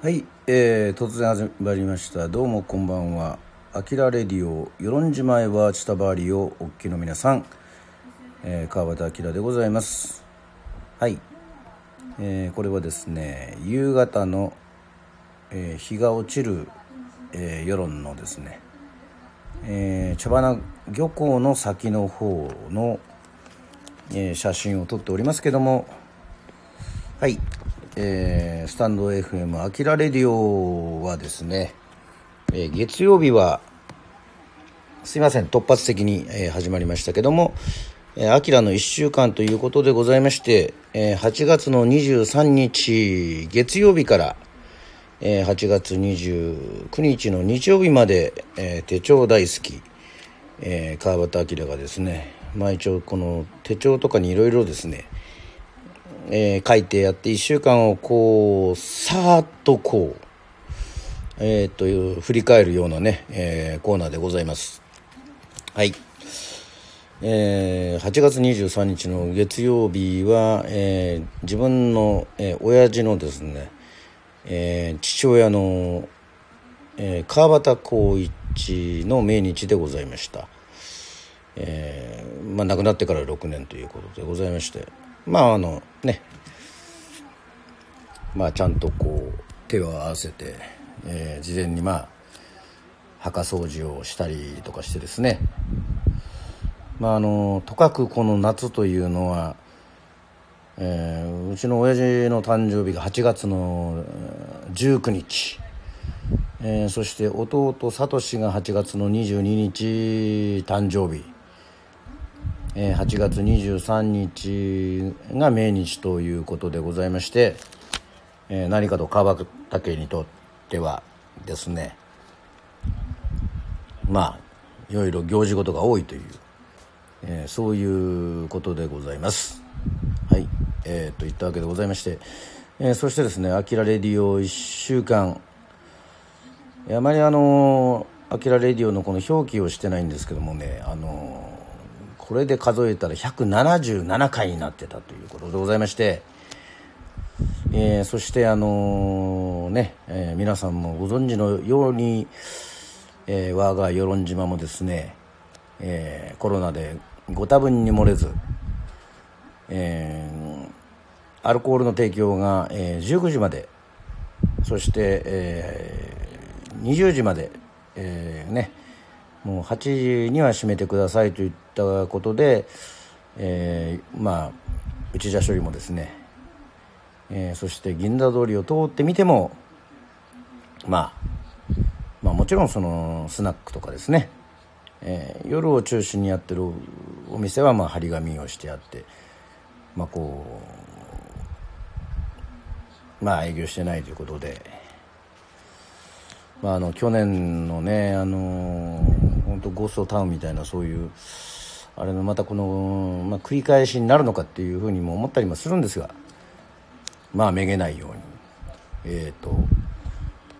はい、えー、突然始まりました。どうもこんばんは。アキラレディオ与論島へはチタバーリをお聞きの皆さん、えー、川端明でございます。はい、えー、これはですね夕方の、えー、日が落ちる、えー、世論のですね、えー、茶花漁港の先の方の、えー、写真を撮っておりますけども。はいえー、スタンド FM アキラレディオはですね、えー、月曜日はすいません突発的に、えー、始まりましたけどもアキラの1週間ということでございまして、えー、8月の23日月曜日から、えー、8月29日の日曜日まで、えー、手帳大好き、えー、川端明がですねまあ一応この手帳とかにいろいろですねえー、書いてやって1週間をこうさーっとこうえー、という振り返るようなね、えー、コーナーでございます。はい。えー、8月23日の月曜日は、えー、自分の、えー、親父のですね、えー、父親の、えー、川端浩一の命日でございました、えーまあ、亡くなってから6年ということでございましてまああのね。まあちゃんとこう手を合わせて、えー、事前にまあ墓掃除をしたりとかしてですね。まああのとかくこの夏というのは、えー、うちの親父の誕生日が8月の19日、えー、そして弟聡が8月の22日誕生日。え8月23日が命日ということでございまして、え何かと川端家にとってはですねまあいろいろ行事事が多いという、え、そういうことでございます。はい。えー、といったわけでございまして、え、そしてですね「あきらレディオ」1週間。あまりあの「あきらレディオ」のこの表記をしてないんですけどもねあのこれで数えたら177回になってたということでございまして、えー、そしてあのー、ね、えー、皆さんもご存知のように、えー、我が与論島もですね、えコロナでご多分に漏れず、えアルコールの提供が、え19時までそして、え20時まで、えねもう8時には閉めてくださいといったことで、えー、まあ内田処理もですね、えー、そして銀座通りを通ってみても、まあ、まあもちろんそのスナックとかですね、えー、夜を中心にやってるお店はまあ張り紙をしてあってまあこうまあ営業してないということで。まあ、あの去年のねあの本当ゴーストタウンみたいなそういうあれのまたこの、まあ、繰り返しになるのかっていうふうにも思ったりもするんですがまあめげないように。えっ、ー、と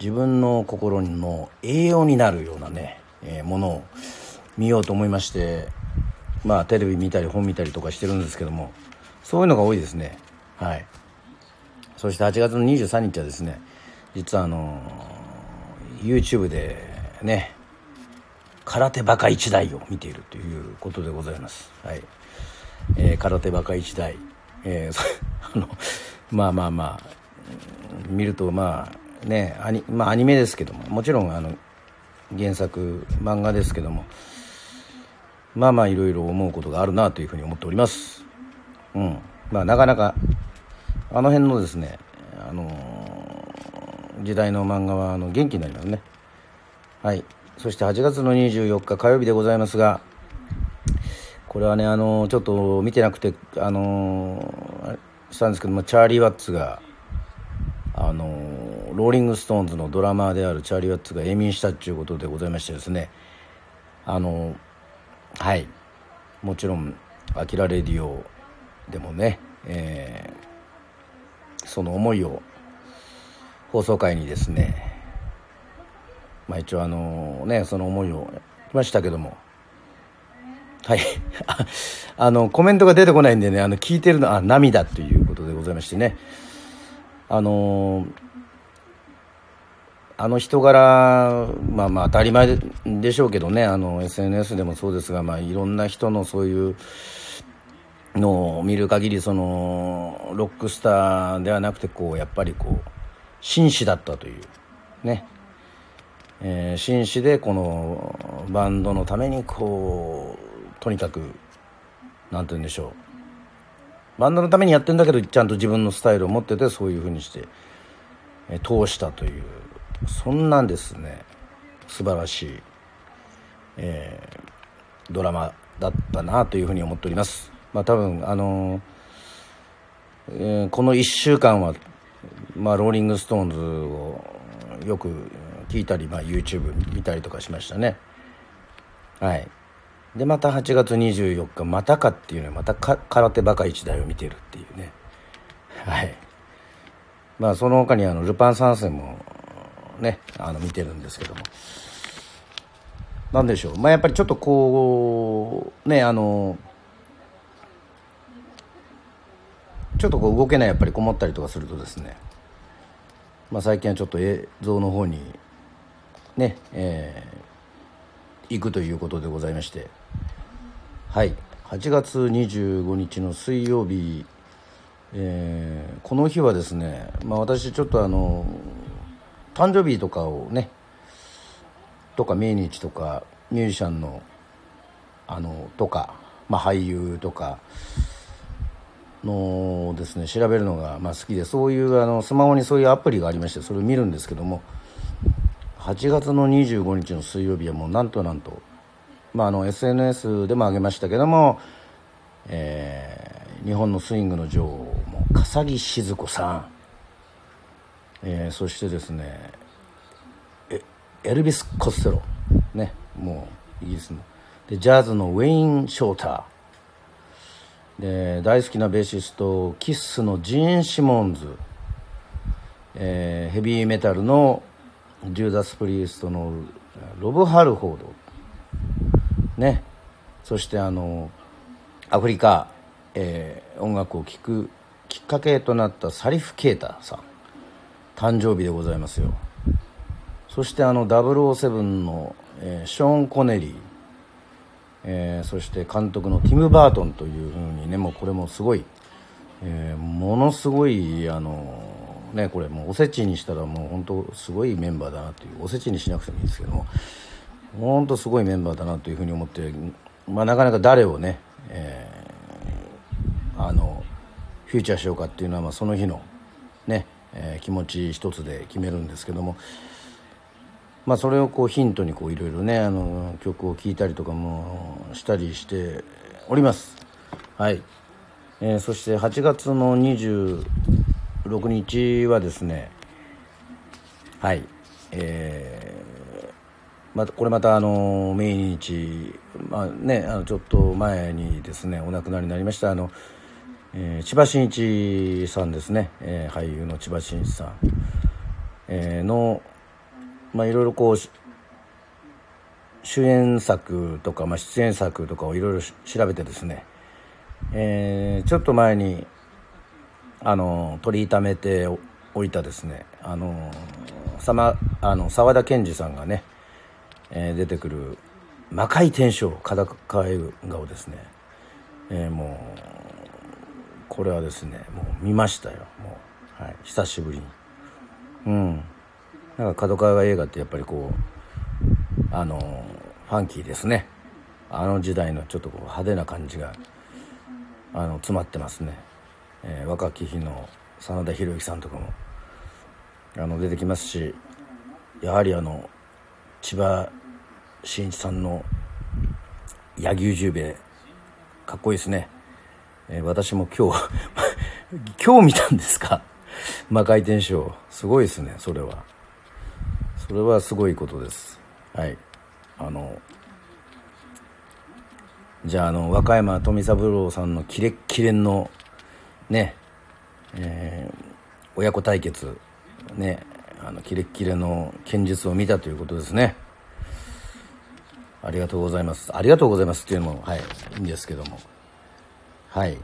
自分の心の栄養になるようなね、えー、ものを見ようと思いましてまあテレビ見たり本見たりとかしてるんですけどもそういうのが多いですね。はい。そして8月の23日はですね実はあの YouTube でね空手バカ一代を見ているということでございます。はい。えー、空手バカ一代。えー、あの、まあまあまあ、見るとまあね、アニ,、まあ、アニメですけども、もちろんあの、原作、漫画ですけども、まあまあいろいろ思うことがあるなというふうに思っております。うん。まあなかなか、あの辺のですね、あの時代の漫画はあの元気になりますねはいそして8月の24日火曜日でございますがこれはねあのちょっと見てなくてあのしたんですけどもチャーリー・ワッツがあのローリング・ストーンズのドラマーであるチャーリー・ワッツが永眠したということでございましてですねあのはいもちろん「アキラレディオ」でもね、えー、その思いを放送会にですねまあ一応あのねその思いを来ましたけども。はい。あのコメントが出てこないんでねあの聞いてるのは涙ということでございましてね。あのあの人柄、まあまあ当たり前でしょうけどね、あの SNS でもそうですが、まあいろんな人のそういうのを見る限り、その、ロックスターではなくて、こう、やっぱりこう、紳士だったという、ね。えー、紳士でこのバンドのためにこう、とにかく、なんて言うんでしょう。バンドのためにやってんだけど、ちゃんと自分のスタイルを持ってて、そういうふうにして、えー、通したという、そんなんですね、素晴らしい、えー、ドラマだったなというふうに思っております。まあ多分、あのえー、この1週間は、まあ、ローリング・ストーンズをよく聞いたり、まあ、YouTube 見たりとかしましたね。はい。で、また8月24日、またかっていうのは、また空手バカ一代を見てるっていうね。はい。まあ、その他に、あの、ルパン三世も、ね、あの、見てるんですけども。なんでしょう。まあ、やっぱりちょっとこう、ね、あの、ちょっとこう動けないやっぱりこもったりとかするとですね、まあ、最近はちょっと映像の方にね、えー、行くということでございまして。はい。8月25日の水曜日、えー、この日はですね、まあ、私ちょっとあの誕生日とかをねとか命日とかミュージシャンのあのとか、まあ、俳優とかのですね調べるのがまあ好きでそういうあのスマホにそういうアプリがありましてそれを見るんですけども8月の25日の水曜日はもうなんとなんと、まあ、あの SNS でも上げましたけども、えー、日本のスイングの女王も笠木静子さん、えー、そしてですねエルビス・コステロ。ねもうイギリスの。でジャズのウェイン・ショーター。で大好きなベーシストキッスのジーン・シモンズ、えー、ヘビーメタルのジューダス・プリーストのロブ・ハルフォード。ね。そしてあのアフリカ、えー、音楽を聴くきっかけとなったサリフ・ケータさん。誕生日でございますよ。そしてあの007の、えー、ショーン・コネリー。えー、そして監督のティム・バートンというふうにねもうこれもすごい、えー、ものすごいあのねこれもうおせちにしたらもう本当すごいメンバーだなというおせちにしなくてもいいんですけども本当すごいメンバーだなというふうに思って、まあ、なかなか誰をね、えー、あのフューチャーしようかっていうのは、まあ、その日のね、えー、気持ち一つで決めるんですけども。まあ、それをこうヒントにいろいろねあの曲を聴いたりとかもしたりしておりますはい、えー、そして8月の26日はですねはいえー、まこれまたあの命日まあねあのちょっと前にですねお亡くなりになりましたあの、えー、千葉真一さんですね、えー、俳優の千葉真一さん、えー、のまあいろいろこう主演作とか、まあ、出演作とかをいろいろ調べてですね、えー、ちょっと前にあの取りためておいたですねあのさまあの沢田研二さんがね、えー、出てくる「魔界転生裸映画」をですね、えー、もうこれはですねもう見ましたよ。もう、はい、久しぶりに。うん。なんか角川映画ってやっぱりこうあのファンキーですね。あの時代のちょっとこう派手な感じがあの詰まってますね、えー、若き日の真田広之さんとかもあの出てきますしやはりあの千葉真一さんの柳生十兵衛かっこいいですね、えー、私も今日 今日見たんですか？魔界転生すごいですねそれは。それはすごいことです。はい。あのじゃああの和歌山富三郎さんのキレッキレのねえー、親子対決ねあのキレッキレの剣術を見たということですね。ありがとうございます。ありがとうございますっていうのもはいいいんですけども。はい。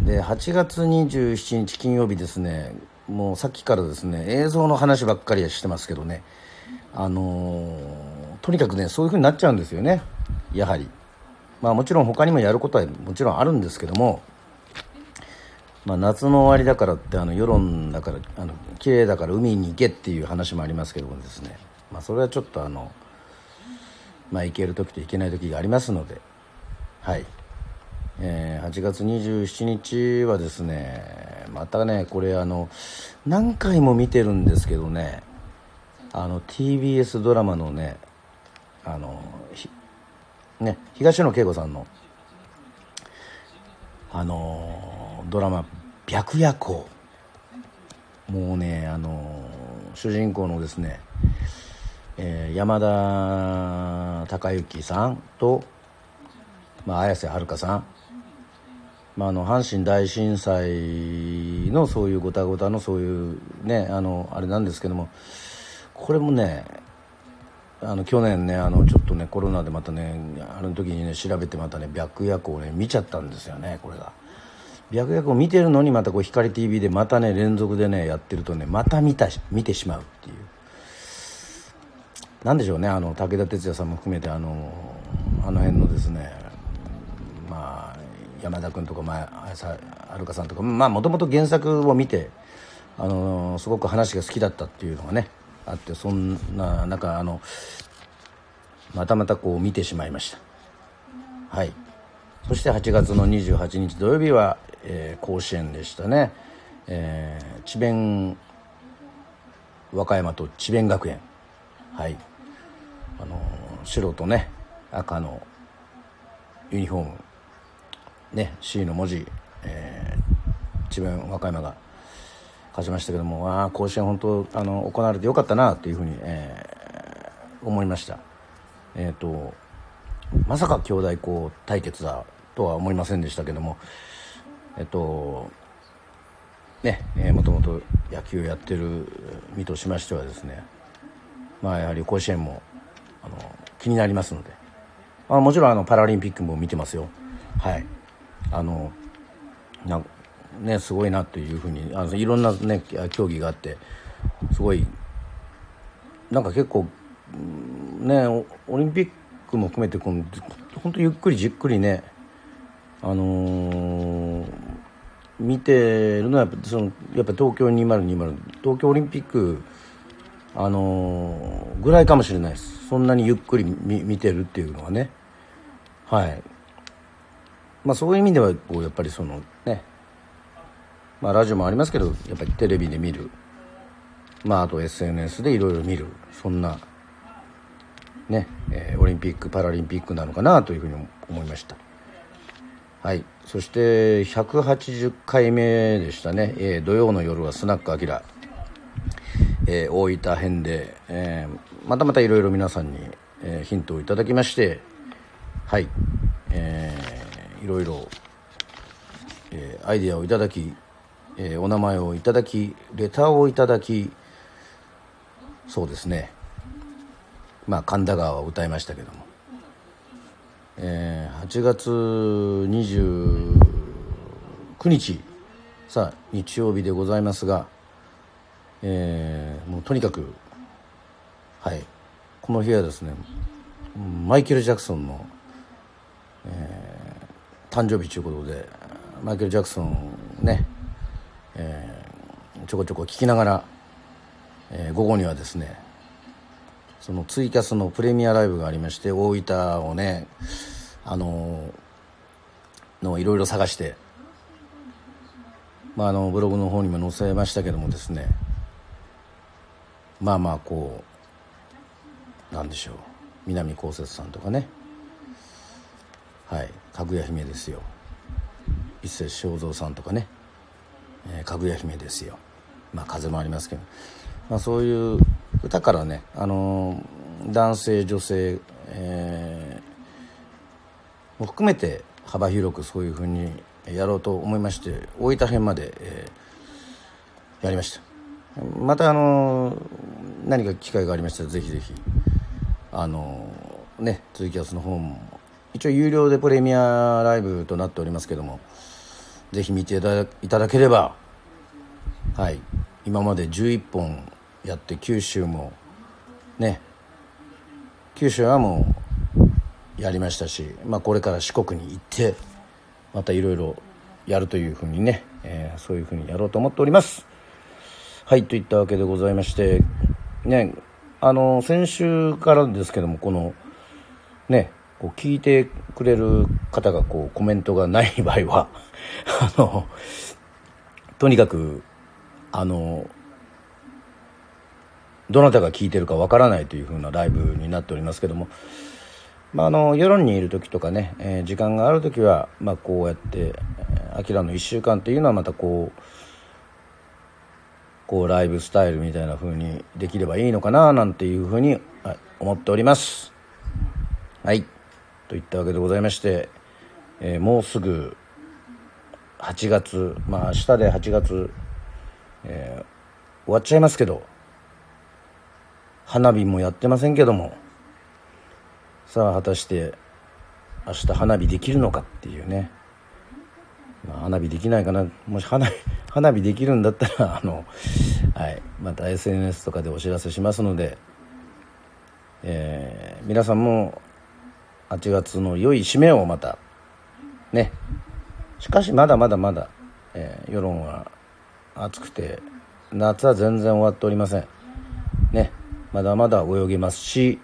で8月27日金曜日ですねもうさっきからですね映像の話ばっかりしてますけどね。あのとにかくねそういう風になっちゃうんですよね。やはり。まあもちろん他にもやることはもちろんあるんですけども。まあ、夏の終わりだからってあの世論だからあの綺麗だから海に行けっていう話もありますけどもですね、まあ、それはちょっとあの、まあ、行ける時と行けない時がありますので。はい、えー、8月27日はですねまたねこれあの何回も見てるんですけどねあの TBS ドラマのねあのね東野圭吾さんのあのドラマ「白夜行」もうねあの主人公のですね、えー、山田孝之さんと、まあ、綾瀬はるかさん、まあ、あの阪神大震災のそういうごたごたのそういうねあのあれなんですけどもこれもねあの去年ねあのちょっとねコロナでまたねあの時にね調べてまたね白夜行をね見ちゃったんですよねこれが。白夜行見てるのにまたこう光 TV でまたね連続でねやってるとねまた見た見てしまうっていう。なんでしょうねあの武田鉄矢さんも含めてあのあの辺のですねまあ山田君とか前はるかさんとかまあもともと原作を見てあのすごく話が好きだったっていうのがねあってそんな中あのまたまたこう見てしまいました。はい。そして8月の28日土曜日は、えー、甲子園でしたね、えー、智弁和歌山と智弁学園。はい。あの白とね赤のユニフォーム。ね C の文字、えー、智弁和歌山が勝ちましたけども。ああ甲子園本当あの行われてよかったなというふうに、えー、思いました。えっ、ー、とまさか兄弟校対決だとは思いませんでしたけども。えっ、とねえ、もともと野球やってる身としましてはですねまあやはり甲子園もあの気になりますので、まあ、もちろんあのパラリンピックも見てますよ。はい。あのなんね、すごいなというふうにあのいろんな、ね、競技があってすごいなんか結構ねオリンピックも含めてこの本当ゆっくりじっくりねあのー、見てるのはやっぱそのやっぱ東京2020東京オリンピックあのー、ぐらいかもしれないです。そんなにゆっくり見見てるっていうのはね。はい。まあそういう意味ではこうやっぱりそのね。まあ、ラジオもありますけどやっぱりテレビで見る。まああと SNS でいろいろ見る。そんなね、えー、オリンピック・パラリンピックなのかなというふうに思いました。はい。そして180回目でしたね、えー、土曜の夜はスナックアキラ、えー、大分編で、えー、またまたいろいろ皆さんに、え、ヒントをいただきましてはい、えー、いろいろ、え、アイデアをいただきえ、お名前をいただきレターをいただきそうですね。まあ神田川を歌いましたけども、えー、8月29日。さあ日曜日でございますが、えー、もうとにかくはい。この日はですねマイケル・ジャクソンの、えー、誕生日ということでマイケル・ジャクソンねえー、ちょこちょこ聞きながら、えー、午後にはですねそのツイキャスのプレミアライブがありまして大分をねあの、のいろいろ探して、まあ、あのブログの方にも載せましたけどもですねまあまあこうなんでしょう南こうせつさんとかねはいかぐや姫ですよ。一世正蔵さんとかねえー、かぐや姫ですよ、まあ、風もありますけど、まあ、そういう歌からね、あのー、男性女性、えー、も含めて幅広くそういうふうにやろうと思いまして大分編まで、えー、やりました。またあのー、何か機会がありましたらぜひぜひあのー、ねツイキャスの方も一応有料でプレミアライブとなっておりますけどもぜひ見ていただければはい今まで11本やって九州もね。九州はもうやりましたし、まあ、これから四国に行ってまたいろいろやるというふうにね、えー、そういうふうにやろうと思っております。はいといったわけでございましてねあの先週からですけどもこのねこう聞いてくれる方がこうコメントがない場合は あのとにかくあのどなたが聞いてるかわからないというふうなライブになっておりますけども、まあ、あの世論にいる時とかね、えー、時間がある時は、まあ、こうやって「あきらの1週間」っていうのはまたこうこうライブスタイルみたいな風にできればいいのかななんていうふうに思っております。はい。といったわけでございまして、えー、もうすぐ8月まあ明日で8月、えー、終わっちゃいますけど花火もやってませんけども。さあ果たして明日花火できるのかっていうね、まあ、花火できないかな。もし花火 花火できるんだったらあの、はい、また SNS とかでお知らせしますので、えー、皆さんも8月の良い締めをまたね。しかしまだまだまだ、えー、世論は暑くて夏は全然終わっておりません。まだまだ泳げますし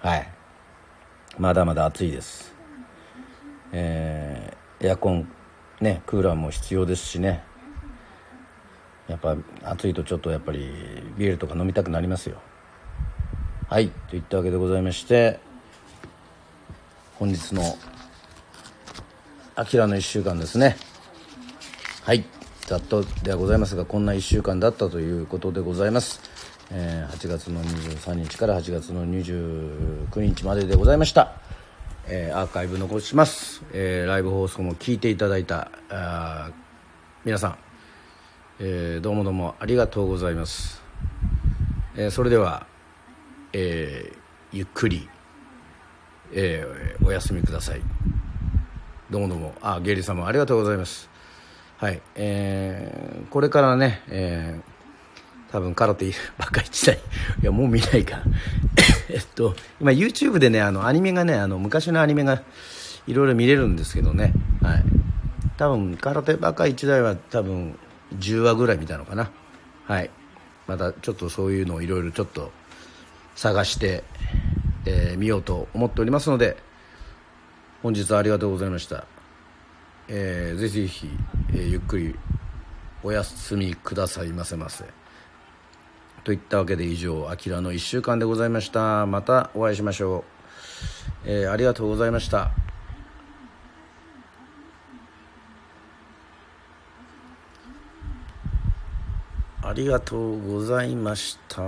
はい。まだまだ暑いです。えー、エアコンねクーラーも必要ですしね。やっぱ暑いとちょっとやっぱりビールとか飲みたくなりますよ。はいといったわけでございまして本日の「あきらの1週間」ですね。はいざっとではございますがこんな1週間だったということでございます、えー、8月の23日から8月の29日まででございました。えー、アーカイブ残します、えー、ライブ放送も聞いていただいたあ皆さん、えー、どうもどうもありがとうございます、えそれでは、えゆっくり、えお休みください。どうもどうも。あゲイリーさんもありがとうございます。はい、えこれからね、え多分空手ばっかりした いやもう見ないか えっと、今 YouTube でね、あの、アニメがね、あの、昔のアニメがいろいろ見れるんですけどね、はい。多分、空手バカ1台は多分10話ぐらい見たのかな。はい。またちょっとそういうのをいろいろちょっと探して、えー、見ようと思っておりますので、本日はありがとうございました。えー、ぜひぜひ、えー、ゆっくりお休みくださいませませ。といったわけで以上、あきらの1週間でございました。またお会いしましょう。えー、ありがとうございました。ありがとうございました。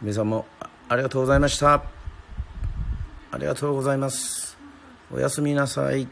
皆さんもありがとうございました。ありがとうございます。おやすみなさい。